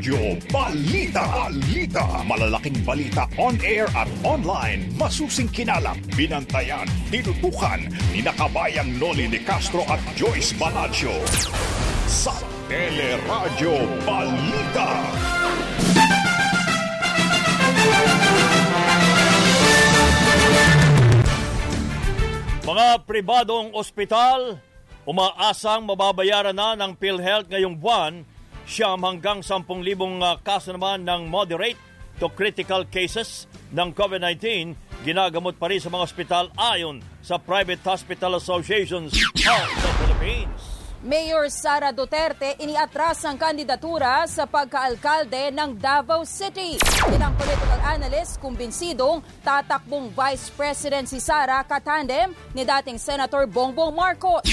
Teleradyo Balita. Balita. Malalaking balita on air at online. Masusing kinalap, binantayan, tinutukan ni nakabayang Noli de Castro at Joyce Balancho. Sa Teleradyo Balita. Mga pribadong ospital, umaasang mababayaran na ng PhilHealth ngayong buwan siyam hanggang 10,000 uh, kaso naman ng moderate to critical cases ng COVID-19 ginagamot pa rin sa mga ospital ayon sa Private Hospital Associations of the Philippines. Mayor Sara Duterte iniatras ang kandidatura sa pagkaalkalde ng Davao City. Ilang political analyst kumbinsidong tatakbong Vice President si Sara katandem ni dating Senator Bongbong Marcos.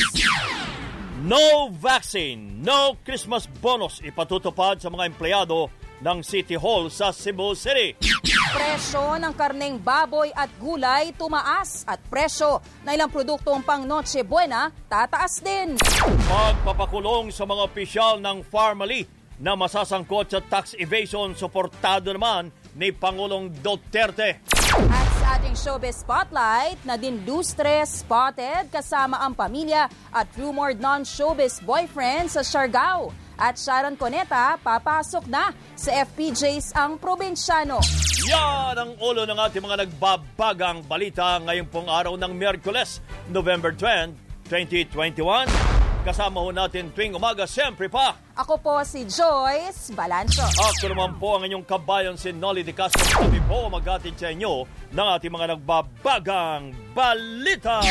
No vaccine, no Christmas bonus ipatutupad sa mga empleyado ng City Hall sa Cebu City. Presyo ng karneng baboy at gulay tumaas at presyo na ilang produktong pang Noche Buena tataas din. Pagpapakulong sa mga opisyal ng Farmally na masasangkot sa tax evasion suportado naman ni Pangulong Duterte. At sa ating showbiz spotlight, Nadine Lustre spotted kasama ang pamilya at rumored non-showbiz boyfriend sa Siargao. At Sharon Coneta, papasok na sa FPJs ang probinsyano. Yan ang ulo ng ating mga nagbabagang balita ngayong pong araw ng Miyerkules, November 20, 2021. Kasama ho natin tuwing umaga, siyempre pa. Ako po si Joyce Balancho. Ako naman po ang inyong kabayan si Nolly de Castro. Kami po magatid sa inyo ng ating mga nagbabagang balita.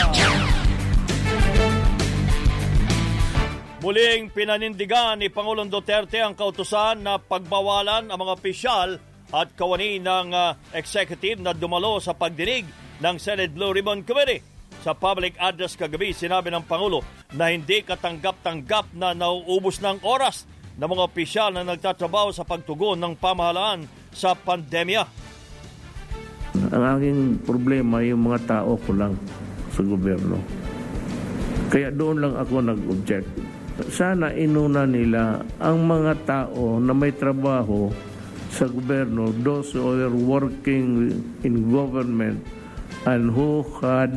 Muling pinanindigan ni Pangulong Duterte ang kautusan na pagbawalan ang mga opisyal at kawani ng uh, executive na dumalo sa pagdinig ng Senate Blue Ribbon Committee. Sa public address kagabi, sinabi ng Pangulo na hindi katanggap-tanggap na nauubos ng oras ng mga opisyal na nagtatrabaho sa pagtugon ng pamahalaan sa pandemya. Ang aking problema yung mga tao ko lang sa gobyerno. Kaya doon lang ako nag-object. Sana inuna nila ang mga tao na may trabaho sa gobyerno, those who are working in government and who had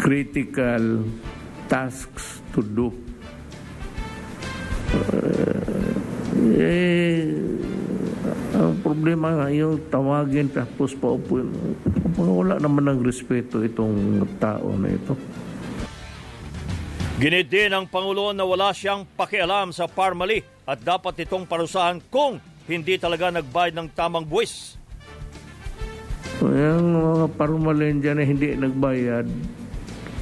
critical tasks to do. Uh, eh, ang problema yung tawagin tapos paupo. Wala naman ng respeto itong tao na ito. Ginit din ng Pangulo na wala siyang pakialam sa Parmali at dapat itong parusahan kung hindi talaga nagbayad ng tamang buwis. Yung mga parumalin dyan na hindi nagbayad,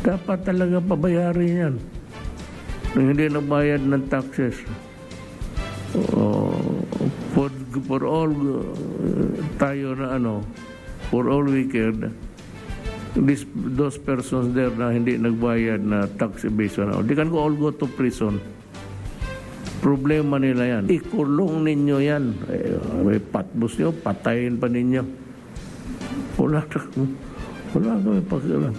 dapat talaga pabayarin yan. Nang hindi nagbayad ng taxes. Uh, for, for all uh, tayo na ano, for all we cared, this, those persons there na hindi nagbayad na tax evasion, they can all go to prison. Problema nila yan. Ikulong ninyo yan. Eh, may patbus nyo, patayin pa ninyo. Wala, wala kami pakialam.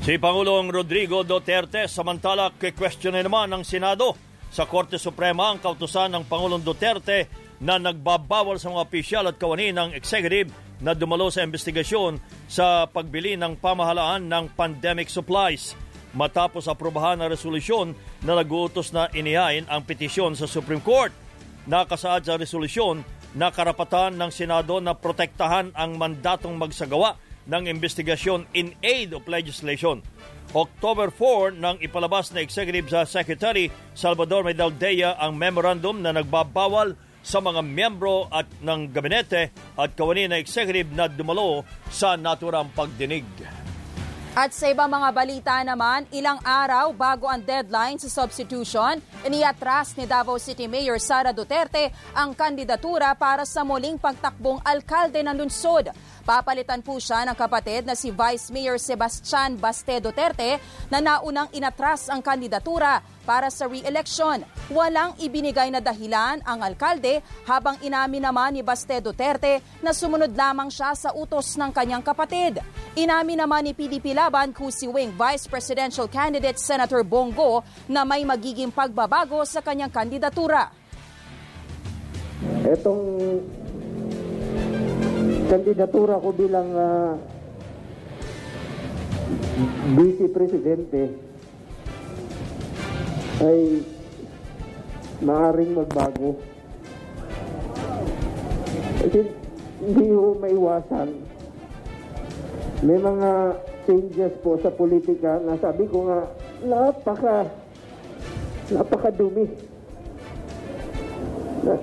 Si Pangulong Rodrigo Duterte samantala kwe-question naman ng Senado sa Korte Suprema ang kautusan ng Pangulong Duterte na nagbabawal sa mga opisyal at kawani ng executive na dumalo sa investigasyon sa pagbili ng pamahalaan ng pandemic supplies matapos aprobahan ang resolusyon na naguutos na inihain ang petisyon sa Supreme Court. Nakasaad sa resolusyon na karapatan ng Senado na protektahan ang mandatong magsagawa ng investigasyon in aid of legislation. October 4 nang ipalabas na Executive sa Secretary Salvador Medaldea ang memorandum na nagbabawal sa mga miyembro at ng gabinete at kawani na executive na dumalo sa naturang pagdinig. At sa ibang mga balita naman, ilang araw bago ang deadline sa substitution, iniatras ni Davao City Mayor Sara Duterte ang kandidatura para sa muling pagtakbong alkalde ng lungsod. Papalitan po siya ng kapatid na si Vice Mayor Sebastian Baste Duterte na naunang inatras ang kandidatura para sa re-election. Walang ibinigay na dahilan ang alkalde habang inamin naman ni Baste Duterte na sumunod lamang siya sa utos ng kanyang kapatid. Inamin naman ni PDP Laban Kusiwing Vice Presidential Candidate Senator Bongo na may magiging pagbabago sa kanyang kandidatura. Etong kandidatura ko bilang uh, vice presidente ay maaring magbago. Kasi hindi ho maiwasan. May mga changes po sa politika na sabi ko nga, napaka, napakadumi. Na,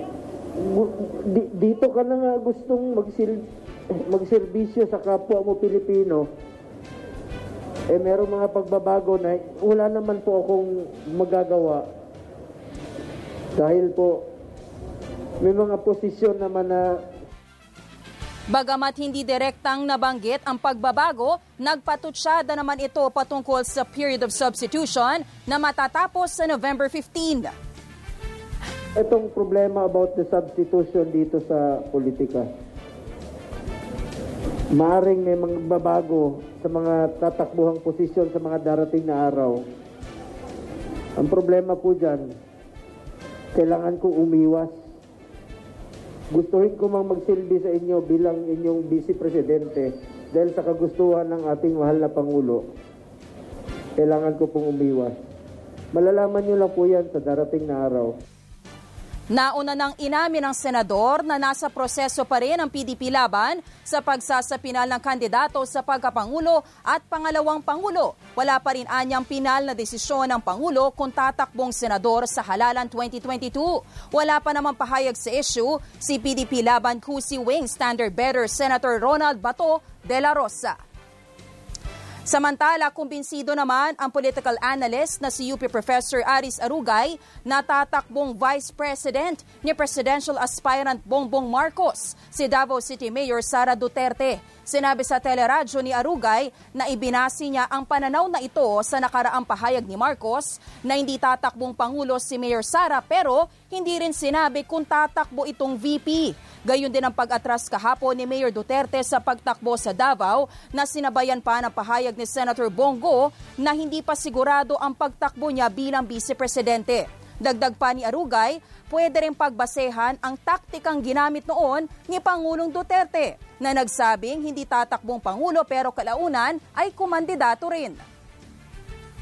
di, dito ka na nga gustong magsil, magserbisyo sa kapwa mo Pilipino, eh meron mga pagbabago na wala naman po akong magagawa dahil po may mga posisyon naman na Bagamat hindi direktang nabanggit ang pagbabago, nagpatutsyada naman ito patungkol sa period of substitution na matatapos sa November 15. Itong problema about the substitution dito sa politika. Maaring may mga babago sa mga tatakbuhang posisyon sa mga darating na araw. Ang problema po dyan, kailangan kong umiwas Gustuhin ko mang magsilbi sa inyo bilang inyong vice presidente dahil sa kagustuhan ng ating mahal na Pangulo. Kailangan ko pong umiwas. Malalaman nyo lang po yan sa darating na araw. Nauna nang inamin ng senador na nasa proseso pa rin ang PDP laban sa pagsasapinal ng kandidato sa pagkapangulo at pangalawang pangulo. Wala pa rin anyang pinal na desisyon ng pangulo kung tatakbong senador sa halalan 2022. Wala pa naman pahayag sa issue si PDP laban Kusi Wing Standard Bearer Senator Ronald Bato de la Rosa. Samantala, kumbinsido naman ang political analyst na si UP Professor Aris Arugay na tatakbong Vice President ni Presidential Aspirant Bongbong Marcos, si Davao City Mayor Sara Duterte. Sinabi sa teleradyo ni Arugay na ibinasi niya ang pananaw na ito sa nakaraang pahayag ni Marcos na hindi tatakbong Pangulo si Mayor Sara pero hindi rin sinabi kung tatakbo itong VP. Gayon din ang pag-atras kahapon ni Mayor Duterte sa pagtakbo sa Davao na sinabayan pa ng pahayag ni Senator Bongo na hindi pa sigurado ang pagtakbo niya bilang vice-presidente. Dagdag pa ni Arugay, pwede rin pagbasehan ang taktikang ginamit noon ni Pangulong Duterte na nagsabing hindi tatakbong Pangulo pero kalaunan ay kumandidato rin.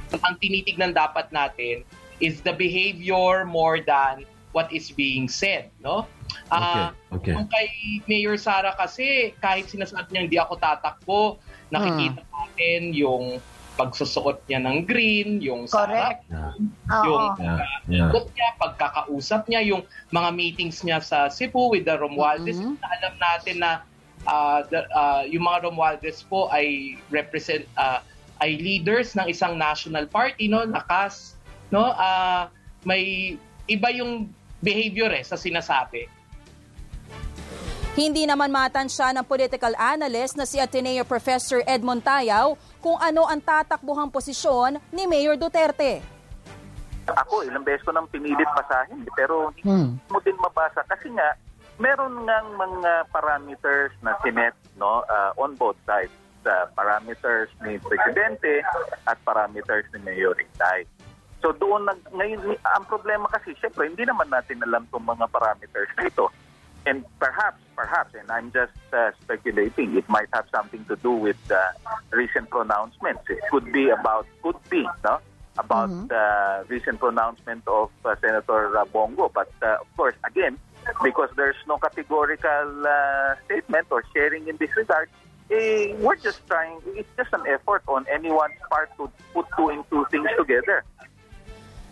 Ang tinitignan dapat natin is the behavior more than what is being said, no? Uh, okay. okay. Yung kay Mayor Sara kasi, kahit sinasabi niya hindi ako tatakbo, nakikita hmm. natin yung pagsusuot niya ng green, yung Correct. Sarap, yeah. yung yeah. Yeah. niya, pagkakausap niya, yung mga meetings niya sa Cebu with the Romualdez, mm-hmm. na alam natin na uh, the, uh, yung mga Romualdez po ay represent uh, ay leaders ng isang national party no lakas no uh, may iba yung behavior eh sa sinasabi hindi naman matansya ng political analyst na si Ateneo Professor Edmond Tayaw kung ano ang tatakbuhang posisyon ni Mayor Duterte. Ako, ilang beses ko nang pinilit pasahin, eh, pero hindi hmm. mo din mabasa kasi nga, meron ngang mga parameters na sinet no, uh, on both sides. Uh, parameters ni Presidente at parameters ni Mayor Itay. So doon, nag, ngayon, ang problema kasi, syempre, hindi naman natin alam itong mga parameters na ito. And perhaps, perhaps, and I'm just uh, speculating, it might have something to do with uh, recent pronouncements. It could be about, could be, no? About mm-hmm. the mm-hmm. recent pronouncement of uh, Senator Bongo. But uh, of course, again, because there's no categorical uh, statement or sharing in this regard, eh, we're just trying, it's just an effort on anyone's part to put two and two things together.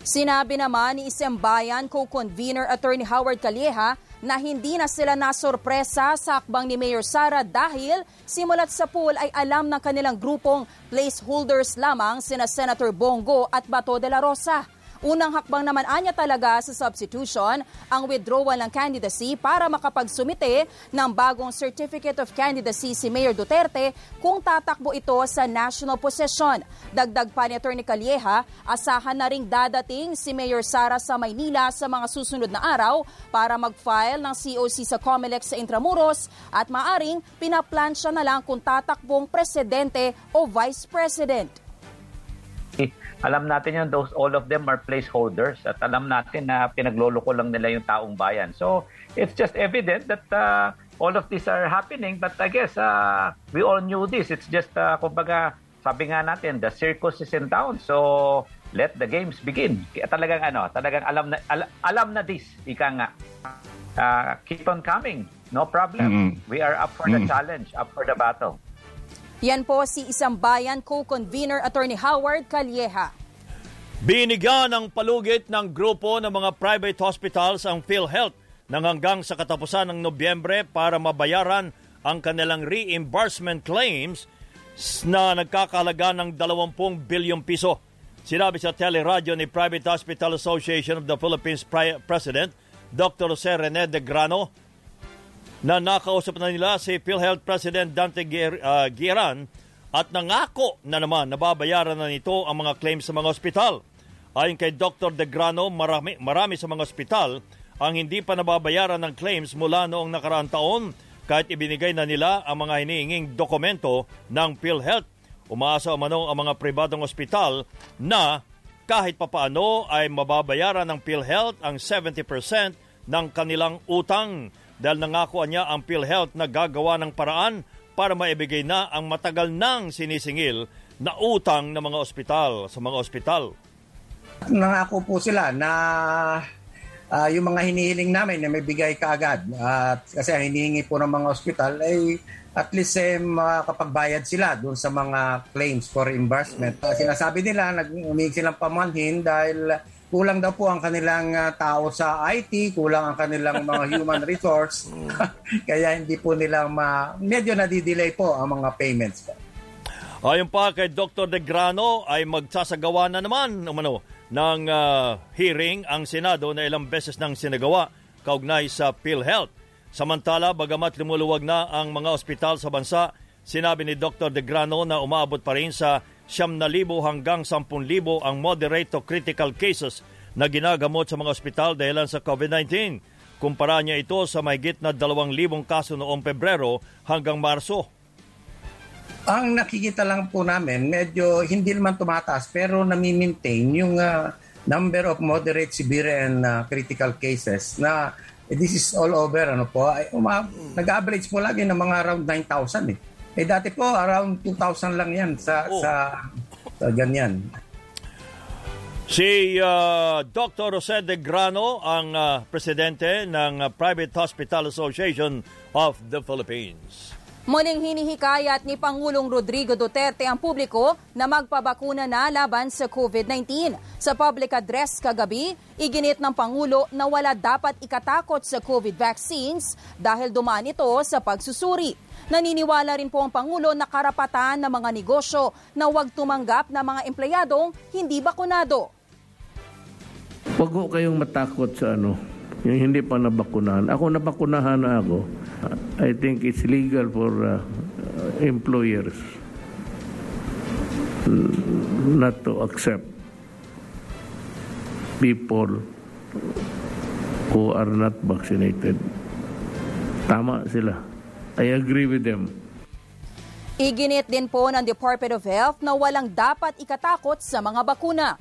Sinabi naman ni Isembayan co-convener Attorney Howard Calieja na hindi na sila nasorpresa sa akbang ni Mayor Sara dahil simulat sa pool ay alam ng kanilang grupong placeholders lamang sina Senator Bongo at Bato de la Rosa. Unang hakbang naman anya talaga sa substitution ang withdrawal ng candidacy para makapagsumite ng bagong Certificate of Candidacy si Mayor Duterte kung tatakbo ito sa national possession. Dagdag pa ni Atty. Calieja, asahan na ring dadating si Mayor Sara sa Maynila sa mga susunod na araw para mag-file ng COC sa COMELEC sa Intramuros at maaring pinaplansya na lang kung tatakbong presidente o vice president. Alam natin yun, those, all of them are placeholders at alam natin na pinagloloko lang nila yung taong bayan. So, it's just evident that uh, all of these are happening but I guess uh, we all knew this. It's just, uh, kumbaga, sabi nga natin, the circus is in town. So, let the games begin. Talagang ano, talagang alam na, al- alam na this, ika nga. Uh, keep on coming. No problem. Mm. We are up for the challenge, up for the battle. Yan po si Isang Bayan co-convener Attorney Howard Calieja. Binigyan ng palugit ng grupo ng mga private hospitals ang PhilHealth nang hanggang sa katapusan ng Nobyembre para mabayaran ang kanilang reimbursement claims na nagkakalaga ng 20 bilyong piso. Sinabi sa teleradyo ni Private Hospital Association of the Philippines President Dr. Jose Rene de Grano na nakausap na nila si PhilHealth President Dante Giran at nangako na naman nababayaran na nito ang mga claims sa mga ospital. Ayon kay Dr. De Grano, marami, marami sa mga ospital ang hindi pa nababayaran ng claims mula noong nakaraang taon kahit ibinigay na nila ang mga hinihinging dokumento ng PhilHealth. Umaasa umano ang mga pribadong ospital na kahit papaano ay mababayaran ng PhilHealth ang 70% ng kanilang utang dahil nangako niya ang PhilHealth na gagawa ng paraan para maibigay na ang matagal nang sinisingil na utang ng mga ospital sa mga ospital. Nangako po sila na ah, yung mga hinihiling namin na may bigay kaagad. At kasi ang hinihingi po ng mga ospital ay at least eh, makakapagbayad sila doon sa mga claims for reimbursement. Ah, sinasabi nila, nag-umig silang pamanhin dahil kulang daw po ang kanilang ah, tao sa IT, kulang ang kanilang mga human resource. Kaya hindi po nila ma... Medyo nadidelay po ang mga payments. Ayon pa kay Dr. De Grano ay magsasagawa na naman umano, ng ah, hearing ang Senado na ilang beses nang sinagawa kaugnay sa PhilHealth. Samantala, bagamat lumuluwag na ang mga ospital sa bansa, sinabi ni Dr. De Grano na umaabot pa rin sa 7,000 hanggang 10,000 ang moderate to critical cases na ginagamot sa mga ospital dahilan sa COVID-19. Kumpara niya ito sa mahigit na 2,000 kaso noong Pebrero hanggang Marso. Ang nakikita lang po namin, medyo hindi naman tumataas pero nami-maintain yung ah, number of moderate, severe and ah, critical cases na eh, this is all over ano po. Ay, uma, nag-average po lagi ng mga around 9,000 eh. Eh dati po around 2,000 lang yan sa Oh. sa, sa ganyan. Si uh, Dr. Jose De Grano, ang uh, presidente ng uh, Private Hospital Association of the Philippines. Muling hinihikayat ni Pangulong Rodrigo Duterte ang publiko na magpabakuna na laban sa COVID-19. Sa public address kagabi, iginit ng Pangulo na wala dapat ikatakot sa COVID vaccines dahil dumaan ito sa pagsusuri. Naniniwala rin po ang Pangulo na karapatan ng mga negosyo na huwag tumanggap ng mga empleyadong hindi bakunado. Huwag ho kayong matakot sa ano, yung hindi pa nabakunahan. Ako nabakunahan na ako. I think it's legal for uh, employers not to accept people who are not vaccinated. Tama sila. I agree with them. Iginit din po ng Department of Health na walang dapat ikatakot sa mga bakuna.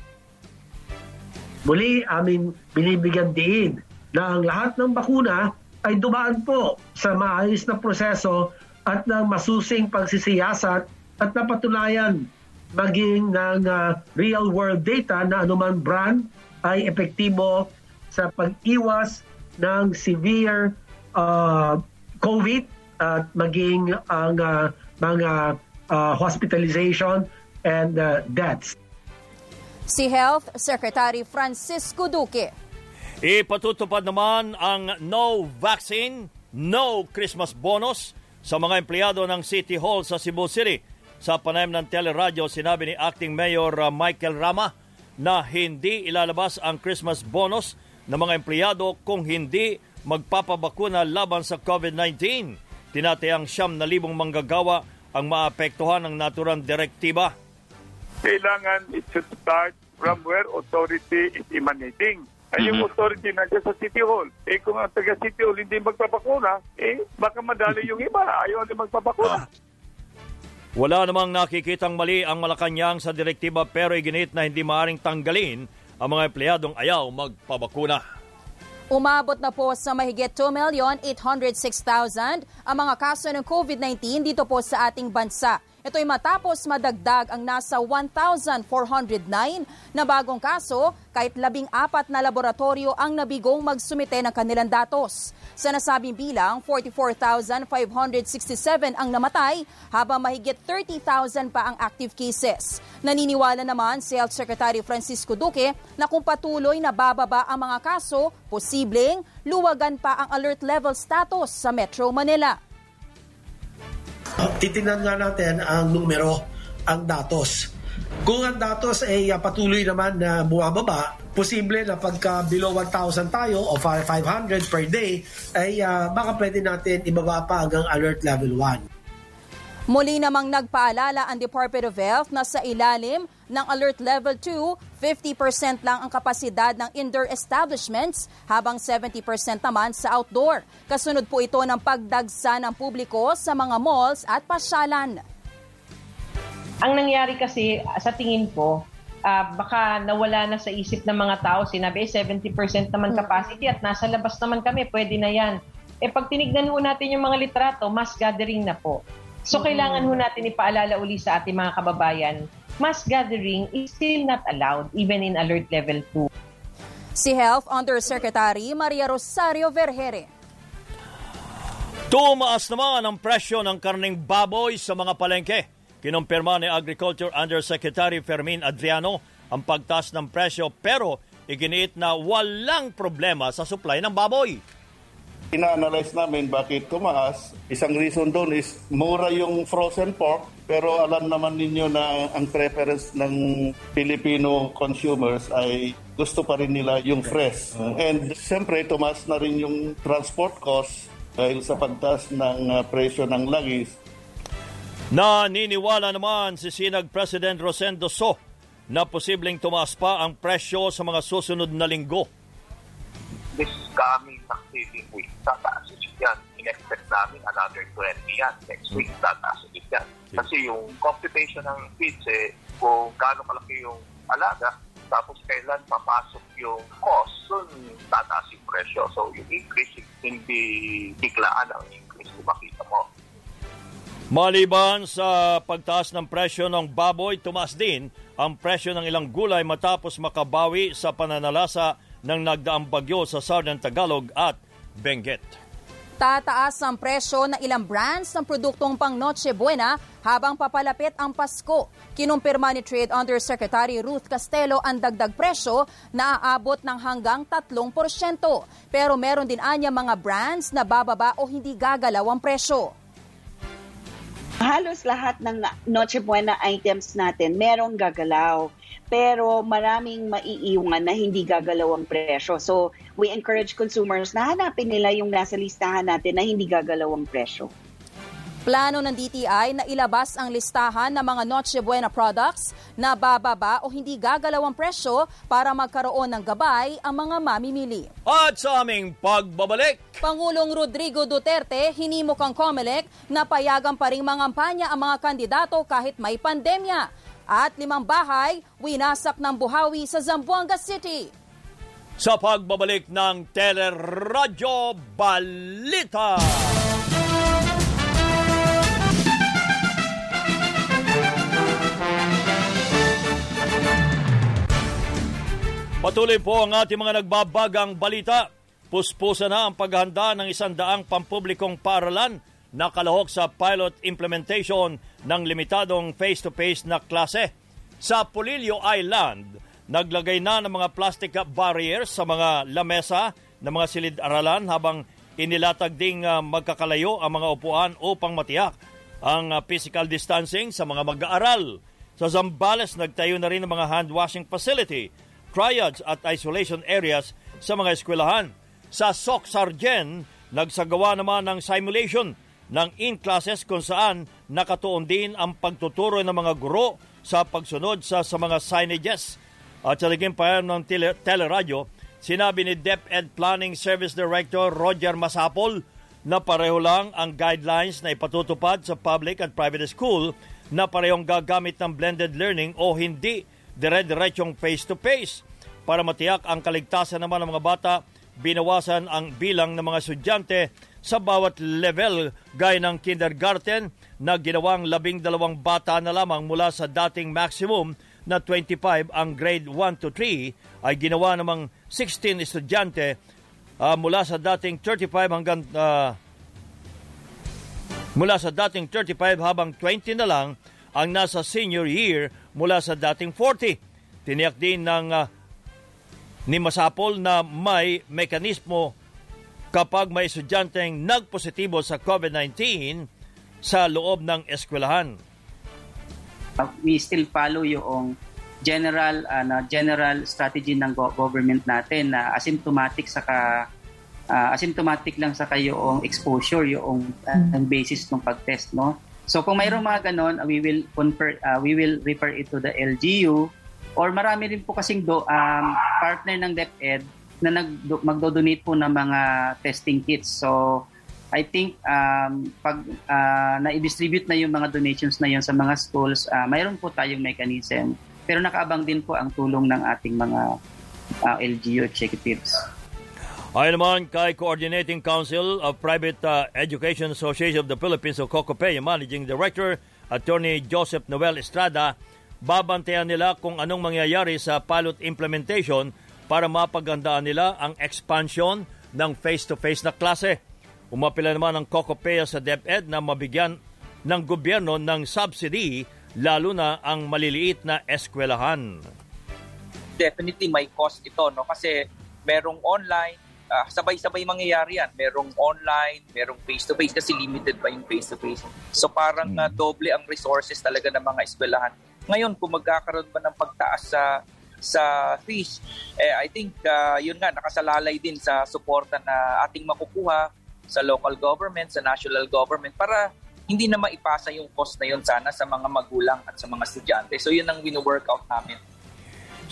Muli, amin binibigyan din na ang lahat ng bakuna ay dumaan po sa maayos na proseso at ng masusing pagsisiyasat at napatunayan maging ng ah, real-world data na anuman brand ay epektibo sa pag-iwas ng severe ah, COVID at maging ang ah, mga ah, hospitalization and ah, deaths. Si Health Secretary Francisco Duque. Ipatutupad naman ang no vaccine, no Christmas bonus sa mga empleyado ng City Hall sa Cebu City. Sa panayam ng teleradyo, sinabi ni Acting Mayor uh, Michael Rama na hindi ilalabas ang Christmas bonus ng mga empleyado kung hindi magpapabakuna laban sa COVID-19. Tinatayang siyam na libong manggagawa ang maapektuhan ng naturang direktiba. kailangan it should start from where authority is emanating. Ay, yung authority nandiyan sa City Hall. Eh, kung ang taga City Hall hindi magpapakuna, eh, baka madali yung iba. Ayaw na magpapakuna. Wala namang nakikitang mali ang Malacanang sa direktiba pero iginit na hindi maaring tanggalin ang mga empleyadong ayaw magpabakuna. Umabot na po sa mahigit 2,806,000 ang mga kaso ng COVID-19 dito po sa ating bansa. Ito'y matapos madagdag ang nasa 1,409 na bagong kaso kahit labing apat na laboratorio ang nabigong magsumite ng kanilang datos. Sa nasabing bilang, 44,567 ang namatay habang mahigit 30,000 pa ang active cases. Naniniwala naman si Health Secretary Francisco Duque na kung patuloy na bababa ang mga kaso, posibleng luwagan pa ang alert level status sa Metro Manila. Titingnan nga natin ang numero, ang datos. Kung ang datos ay uh, patuloy naman na bumababa, posible na pagka below 1,000 tayo o 500 per day, ay uh, baka pwede natin ibaba pa hanggang alert level 1. Muli namang nagpaalala ang Department of Health na sa ilalim ng Alert Level 2, 50% lang ang kapasidad ng indoor establishments habang 70% naman sa outdoor. Kasunod po ito ng pagdagsa ng publiko sa mga malls at pasyalan. Ang nangyari kasi sa tingin ko, uh, baka nawala na sa isip ng mga tao, sinabi 70% naman capacity at nasa labas naman kami, pwede na yan. Eh pag tinignan ho natin yung mga litrato, mass gathering na po. So kailangan ho natin ipaalala uli sa ating mga kababayan, mass gathering is still not allowed even in alert level 2. Si Health Undersecretary Maria Rosario Vergere. Tumaas naman ang presyo ng karning baboy sa mga palengke. Kinumpirma ni Agriculture Undersecretary Fermin Adriano ang pagtaas ng presyo pero iginiit na walang problema sa supply ng baboy. Ina-analyze namin bakit tumaas. Isang reason doon is mura yung frozen pork pero alam naman ninyo na ang preference ng Filipino consumers ay gusto pa rin nila yung fresh. And siyempre tumaas na rin yung transport cost dahil sa pagtaas ng uh, presyo ng langis. Naniniwala naman si Sinag President Rosendo So na posibleng tumaas pa ang presyo sa mga susunod na linggo. This coming succeeding week, tataas ulit yan. In-expect namin another 20 yan. Next week, tataas ulit yan. Kasi yung computation ng feeds, eh, kung gaano kalaki yung alaga, tapos kailan papasok yung cost, so tataas yung presyo. So yung increase, hindi biglaan ang increase kung makita mo. Maliban sa pagtaas ng presyo ng baboy, tumaas din ang presyo ng ilang gulay matapos makabawi sa pananalasa ng nagdaang bagyo sa Southern Tagalog at Benguet. Tataas ang presyo ng ilang brands ng produktong pang Noche Buena habang papalapit ang Pasko. Kinumpirma ni Trade Undersecretary Ruth Castelo ang dagdag presyo na aabot ng hanggang 3%. Pero meron din anya mga brands na bababa o hindi gagalaw ang presyo. Halos lahat ng Noche Buena items natin merong gagalaw pero maraming maiiwan na hindi gagalaw ang presyo. So, we encourage consumers na hanapin nila yung nasa listahan natin na hindi gagalaw ang presyo. Plano ng DTI na ilabas ang listahan ng mga Noche Buena products na bababa o hindi gagalaw ang presyo para magkaroon ng gabay ang mga mamimili. At sa aming pagbabalik, Pangulong Rodrigo Duterte hinimok ang COMELEC na payagan pa rin mangampanya ang mga kandidato kahit may pandemya. At limang bahay, winasak ng buhawi sa Zamboanga City. Sa pagbabalik ng Teleradyo Balita. Patuloy po ang ating mga nagbabagang balita. Puspusa na ang paghahanda ng isandaang pampublikong paaralan na kalahok sa pilot implementation ng limitadong face-to-face na klase. Sa Polillo Island, naglagay na ng mga plastic barriers sa mga lamesa ng mga silid-aralan habang inilatag ding uh, magkakalayo ang mga upuan upang matiyak ang uh, physical distancing sa mga mag-aaral. Sa Zambales, nagtayo na rin ng mga hand washing facility triads at isolation areas sa mga eskwelahan. Sa Sok Sargen, nagsagawa naman ng simulation ng in-classes kung saan nakatuon din ang pagtuturo ng mga guro sa pagsunod sa, sa mga signages. At sa naging payam ng tele, teleradyo, sinabi ni DepEd Planning Service Director Roger Masapol na pareho lang ang guidelines na ipatutupad sa public at private school na parehong gagamit ng blended learning o hindi dire-diretsong face-to-face. Para matiyak ang kaligtasan naman ng mga bata, binawasan ang bilang ng mga estudyante sa bawat level gaya ng kindergarten na ginawang labing dalawang bata na lamang mula sa dating maximum na 25 ang grade 1 to 3 ay ginawa namang 16 estudyante uh, mula sa dating 35 hanggang uh, mula sa dating 35 habang 20 na lang ang nasa senior year mula sa dating 40. Tiniyak din ng uh, ni Masapol na may mekanismo kapag may estudyanteng nagpositibo sa COVID-19 sa loob ng eskwelahan. We still follow yung general uh, na general strategy ng government natin na asymptomatic saka uh, asymptomatic lang sa yung exposure yung uh, basis ng pag-test no so kung mayroong mga ganon uh, we will confer uh, we will refer it to the LGU or marami rin po kasing do, um, partner ng DepEd na nag magdo-donate po ng mga testing kits so I think um, pag uh, na-distribute na yung mga donations na yun sa mga schools, uh, mayroon po tayong mechanism. Pero nakaabang din po ang tulong ng ating mga uh, LGU executives. Ayon naman kay Coordinating Council of Private uh, Education Association of the Philippines o COCOPE, Managing Director, Attorney Joseph Noel Estrada, babantayan nila kung anong mangyayari sa pilot implementation para mapagandaan nila ang expansion ng face-to-face na klase. Umapila naman ang COCOPE sa DepEd na mabigyan ng gobyerno ng subsidy lalo na ang maliliit na eskwelahan. Definitely may cost ito no kasi merong online uh, sabay-sabay mangyayari yan. Merong online, merong face-to-face kasi limited pa yung face-to-face. So parang uh, doble ang resources talaga ng mga eskwelahan. Ngayon, kung magkakaroon ba ng pagtaas sa sa fees, eh, I think uh, yun nga, nakasalalay din sa suporta na ating makukuha sa local government, sa national government para hindi na maipasa yung cost na yun sana sa mga magulang at sa mga estudyante. So yun ang wino-workout namin.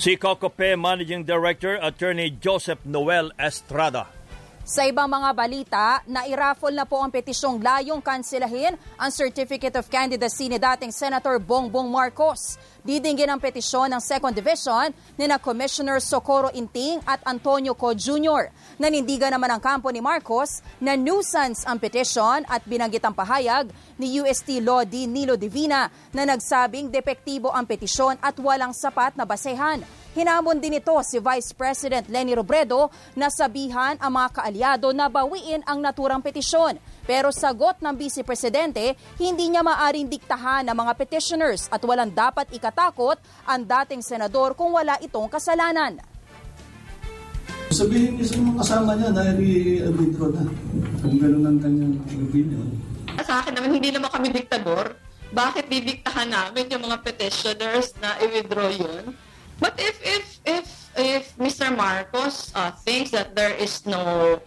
Si Cocope Managing Director Attorney Joseph Noel Estrada. Sa ibang mga balita, nairaffle na po ang petisyong layong kansilahin ang Certificate of Candidacy ni dating Senator Bongbong Marcos. Didinggin ang petisyon ng Second Division ni na Commissioner Socorro Inting at Antonio Co. Jr. Nanindigan naman ang kampo ni Marcos na nuisance ang petisyon at binanggit ang pahayag ni UST Law D. Nilo Divina na nagsabing depektibo ang petisyon at walang sapat na basehan. Hinamon din ito si Vice President Lenny Robredo na sabihan ang mga kaalyado na bawiin ang naturang petisyon. Pero sagot ng Vice Presidente, hindi niya maaring diktahan ng mga petitioners at walang dapat ikatakot ang dating senador kung wala itong kasalanan. Sabihin niyo sa mga kasama niya na i-withdraw na kung gano'n ang kanyang opinion. Sa akin naman, hindi naman kami diktador. Bakit didiktahan namin yung mga petitioners na i-withdraw yun? But if if if if Mr. Marcos uh, thinks that there is no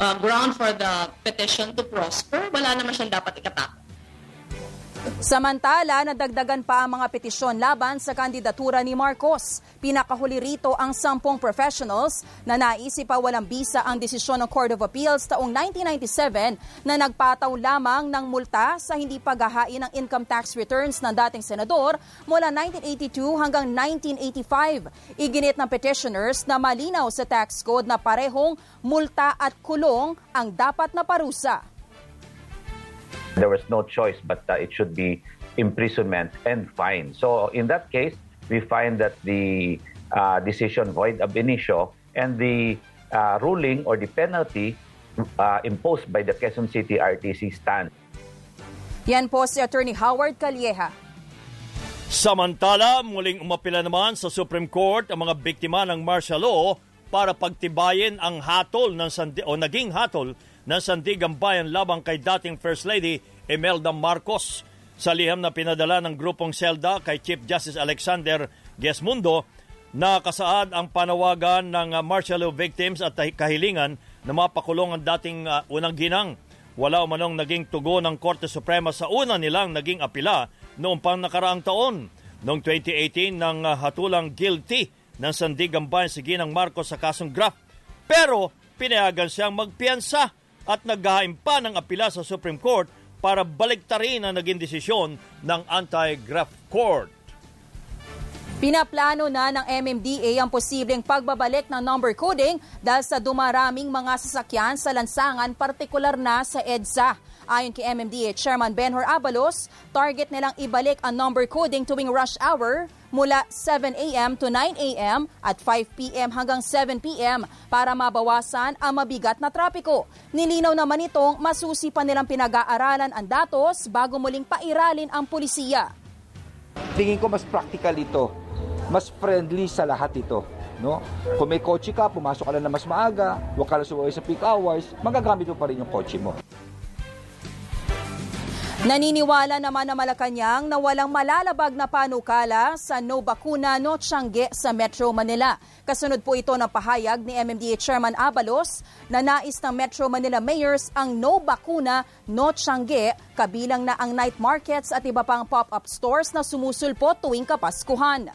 uh, ground for the petition to prosper, wala naman siyang dapat ikatakot. Samantala, nadagdagan pa ang mga petisyon laban sa kandidatura ni Marcos. Pinakahuli rito ang sampung professionals na naisip pa walang bisa ang desisyon ng Court of Appeals taong 1997 na nagpataw lamang ng multa sa hindi paghahain ng income tax returns ng dating senador mula 1982 hanggang 1985. Iginit ng petitioners na malinaw sa tax code na parehong multa at kulong ang dapat na parusa. There was no choice but uh, it should be imprisonment and fine. So in that case, we find that the uh, decision void ab initio and the uh, ruling or the penalty uh, imposed by the Quezon City RTC stand. Yan po si Attorney Howard Calieja. Samantala, muling umapila naman sa Supreme Court ang mga biktima ng martial law para pagtibayin ang hatol ng sandi- o naging hatol ng Sandigang Bayan labang kay dating First Lady Imelda Marcos. Sa liham na pinadala ng grupong SELDA kay Chief Justice Alexander Gesmundo, nakasaad ang panawagan ng uh, martial law victims at kahilingan na mapakulong ang dating uh, unang ginang. Wala umanong naging tugon ng Korte Suprema sa una nilang naging apila noong pang nakaraang taon. Noong 2018 nang uh, hatulang guilty ng Sandigang Bayan si Ginang Marcos sa kasong graft. Pero pinayagan siyang magpiyansa at naghahain pa ng apila sa Supreme Court para baliktarin ang naging desisyon ng anti-graft court. Pinaplano na ng MMDA ang posibleng pagbabalik ng number coding dahil sa dumaraming mga sasakyan sa lansangan, partikular na sa EDSA. Ayon kay MMDA Chairman Benhor Abalos, target nilang ibalik ang number coding tuwing rush hour mula 7 a.m. to 9 a.m. at 5 p.m. hanggang 7 p.m. para mabawasan ang mabigat na trapiko. Nilinaw naman itong masusi pa nilang pinag-aaralan ang datos bago muling pairalin ang pulisiya. Tingin ko mas practical ito mas friendly sa lahat ito. No? Kung may kotse ka, pumasok ka lang na mas maaga, huwag ka lang sumaway sa peak hours, magagamit mo pa rin yung kotse mo. Naniniwala naman na Malacanang na walang malalabag na panukala sa no bakuna no tiyangge sa Metro Manila. Kasunod po ito ng pahayag ni MMDA Chairman Abalos na nais ng Metro Manila Mayors ang no bakuna no tiyangge kabilang na ang night markets at iba pang pop-up stores na sumusulpo tuwing Kapaskuhan.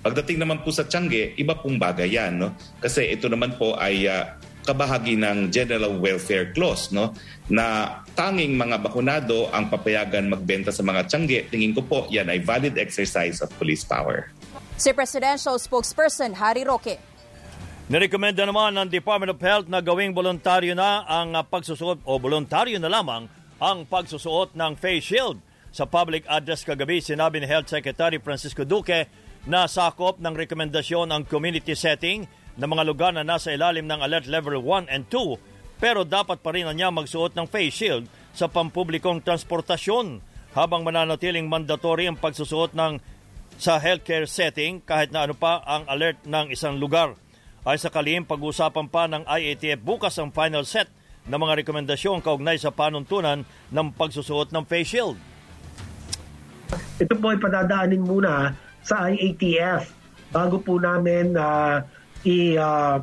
Pagdating naman po sa Tiangge, iba pong bagay yan. No? Kasi ito naman po ay uh, kabahagi ng General Welfare Clause no na tanging mga bakunado ang papayagan magbenta sa mga Tiangge. Tingin ko po yan ay valid exercise of police power. Si Presidential Spokesperson Harry Roque. Nirekomenda naman ng Department of Health na gawing voluntaryo na ang pagsusuot o voluntaryo na lamang ang pagsusuot ng face shield. Sa public address kagabi, sinabi ni Health Secretary Francisco Duque na sakop ng rekomendasyon ang community setting ng mga lugar na nasa ilalim ng Alert Level 1 and 2 pero dapat pa rin niya magsuot ng face shield sa pampublikong transportasyon habang mananatiling mandatory ang pagsusuot ng sa healthcare setting kahit na ano pa ang alert ng isang lugar. Ay sa pag-usapan pa ng IATF bukas ang final set ng mga rekomendasyon kaugnay sa panuntunan ng pagsusuot ng face shield. Ito po ay padadaanin muna sa IATF bago po namin uh, i, uh,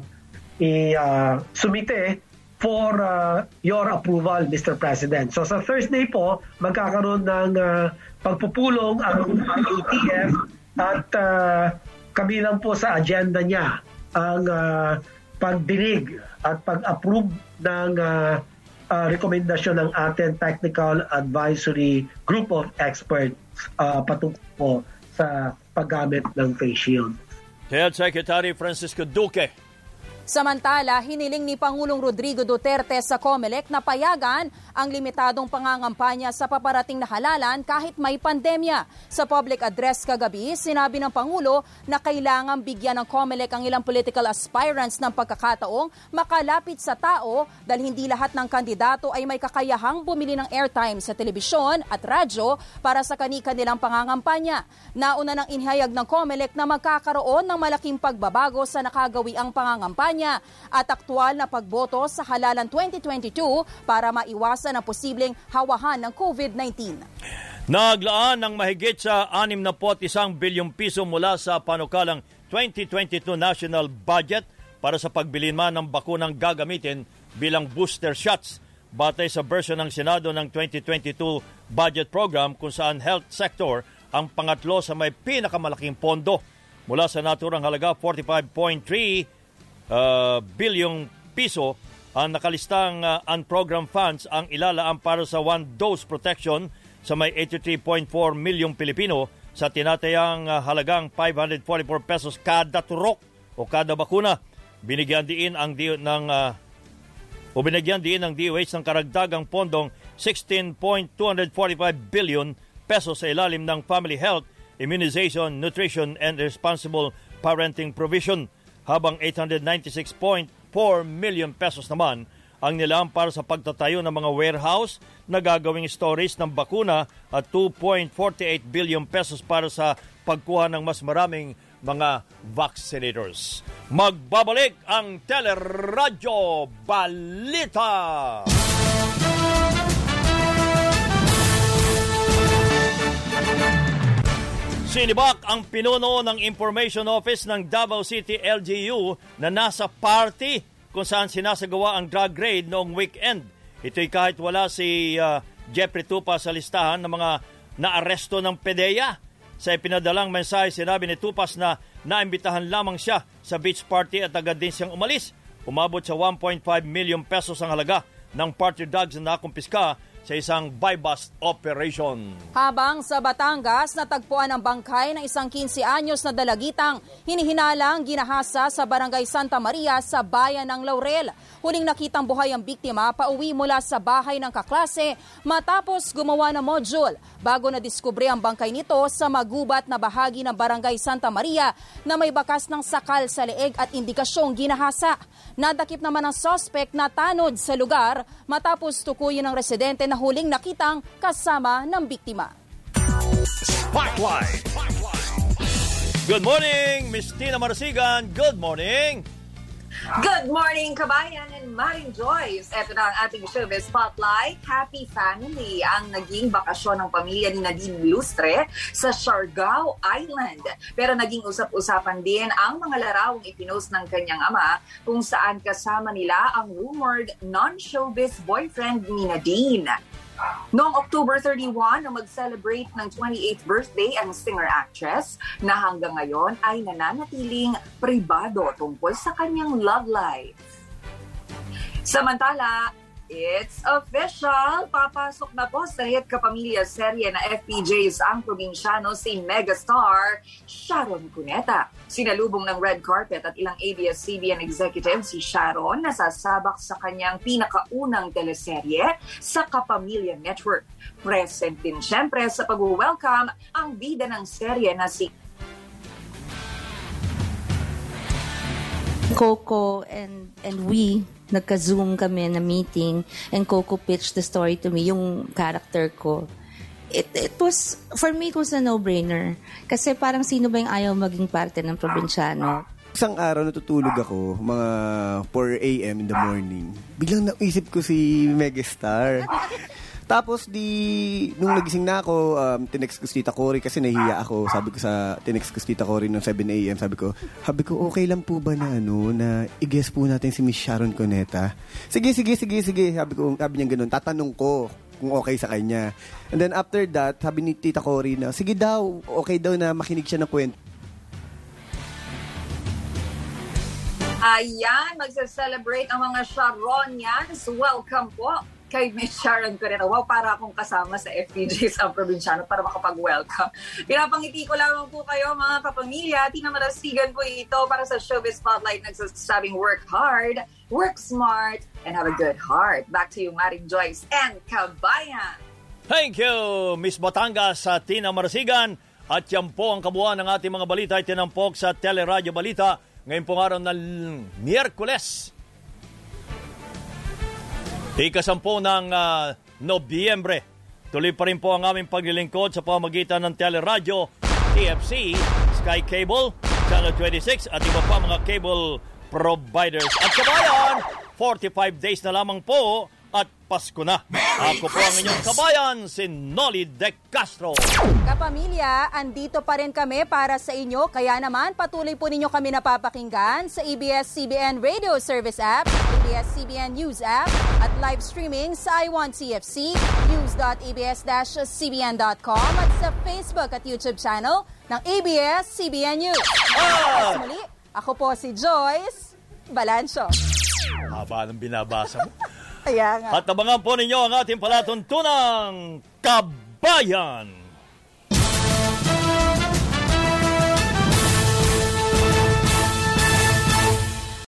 i uh, sumite for uh, your approval, Mr. President. So sa Thursday po, magkakaroon ng uh, pagpupulong ang IATF at uh, kabilang po sa agenda niya ang uh, pagdinig at pag-approve ng uh, uh, rekomendasyon ng ating Technical Advisory Group of Experts uh, patungkol po sa paggamit ng face shield. Health Secretary Francisco Duque. Samantala, hiniling ni Pangulong Rodrigo Duterte sa COMELEC na payagan ang limitadong pangangampanya sa paparating na halalan kahit may pandemya. Sa public address kagabi, sinabi ng Pangulo na kailangan bigyan ng COMELEC ang ilang political aspirants ng pagkakataong makalapit sa tao dahil hindi lahat ng kandidato ay may kakayahang bumili ng airtime sa telebisyon at radyo para sa kanika nilang pangangampanya. Nauna nang inhayag ng COMELEC na magkakaroon ng malaking pagbabago sa nakagawi ang pangangampanya kampanya at aktwal na pagboto sa halalan 2022 para maiwasan ang posibleng hawahan ng COVID-19. Naglaan ng mahigit sa 61 bilyong piso mula sa panukalang 2022 national budget para sa pagbili man ng bakunang gagamitin bilang booster shots batay sa version ng Senado ng 2022 budget program kung saan health sector ang pangatlo sa may pinakamalaking pondo mula sa naturang halaga 45.3 uh, bilyong piso ang nakalistang uh, unprogrammed funds ang ilalaan para sa one-dose protection sa may 83.4 milyong Pilipino sa tinatayang uh, halagang 544 pesos kada turok o kada bakuna. Binigyan din ang di, ng uh, o binigyan din ng DOH ng karagdagang pondong 16.245 billion pesos sa ilalim ng Family Health, Immunization, Nutrition and Responsible Parenting Provision habang 896.4 million pesos naman ang nilaan para sa pagtatayo ng mga warehouse na gagawing storage ng bakuna at 2.48 billion pesos para sa pagkuha ng mas maraming mga vaccinators. Magbabalik ang Teleradyo Balita! Sinibak ang pinuno ng Information Office ng Davao City LGU na nasa party kung saan sinasagawa ang drug raid noong weekend. Ito'y kahit wala si uh, Jeffrey Tupa sa listahan ng mga naaresto ng PDEA. Sa ipinadalang mensahe, sinabi ni Tupas na naimbitahan lamang siya sa beach party at agad din siyang umalis. Umabot sa 1.5 million pesos ang halaga ng party drugs na nakumpiska sa isang buy-bust operation. Habang sa Batangas, natagpuan ang bangkay ng isang 15 anyos na dalagitang hinihinalang ginahasa sa Barangay Santa Maria sa bayan ng Laurel. Huling nakitang buhay ang biktima pauwi mula sa bahay ng kaklase matapos gumawa ng module bago na diskubre ang bangkay nito sa magubat na bahagi ng Barangay Santa Maria na may bakas ng sakal sa leeg at indikasyong ginahasa. Nadakip naman ang suspect na tanod sa lugar matapos tukuyin ng residente na huling nakitang kasama ng biktima. Spotlight! Good morning, Miss Tina Marsigan. Good morning. Good morning, kabayan and Maring Joyce. Ito na ang ating showbiz spotlight. Happy Family ang naging bakasyon ng pamilya ni Nadine Lustre sa Siargao Island. Pero naging usap-usapan din ang mga larawang ipinost ng kanyang ama kung saan kasama nila ang rumored non-showbiz boyfriend ni Nadine. Noong October 31, na mag-celebrate ng 28th birthday ang singer-actress na hanggang ngayon ay nananatiling pribado tungkol sa kanyang love life. Samantala, It's official! Papasok na po sa hit kapamilya serye na FPJs ang probinsyano si megastar Sharon Cuneta. Sinalubong ng red carpet at ilang ABS-CBN executive si Sharon na sasabak sa kanyang pinakaunang teleserye sa Kapamilya Network. Present din siyempre sa pag-welcome ang bida ng serye na si Coco and and we nagka-zoom kami na meeting and Coco pitched the story to me, yung character ko. It, it was, for me, it was a no-brainer. Kasi parang sino ba yung ayaw maging parte ng probinsyano? Isang araw natutulog ako, mga 4 a.m. in the morning. Biglang naisip ko si Megastar. Tapos di, nung nagising na ako, um, tinext ko si Tita Cory kasi nahihiya ako. Sabi ko sa, tinext ko si Tita Cory noong 7 a.m. Sabi ko, sabi ko, okay lang po ba na ano, na i-guess po natin si Miss Sharon Cuneta? Sige, sige, sige, sige. Sabi ko, sabi niya ganun, tatanong ko kung okay sa kanya. And then after that, sabi ni Tita Cory na, sige daw, okay daw na makinig siya ng kwento. Ayan, magsa-celebrate ang mga Sharonians. Welcome po kay Miss Sharon Correra. Wow, para akong kasama sa FPJs ang probinsyano para makapag-welcome. Pinapangiti ko lamang po kayo mga kapamilya. Tinamarasigan po ito para sa Showbiz Spotlight nagsasabing work hard, work smart, and have a good heart. Back to you, Maring Joyce and Kabayan. Thank you, Miss Batangas sa Tina Marasigan. At yan po ang kabuuan ng ating mga balita ay tinampok sa Teleradyo Balita ngayon pong araw ng Miyerkules. Ikasampu ng uh, Nobyembre. Tuloy pa rin po ang aming paglilingkod sa pamagitan ng Teleradyo, TFC, Sky Cable, Channel 26 at iba pa mga cable providers. At kabayan, 45 days na lamang po at Pasko na. Ako po ang inyong kabayan, si Nolly De Castro. Kapamilya, andito pa rin kami para sa inyo. Kaya naman, patuloy po ninyo kami napapakinggan sa ABS-CBN Radio Service App, ABS-CBN News App, at live streaming sa i1TFC, news.abs-cbn.com at sa Facebook at YouTube channel ng ABS-CBN News. Ah! At muli, ako po si Joyce Balancho. Haba ng binabasa mo. Kaya nga. At abangan po ninyo ang ating palatuntunang Kabayan.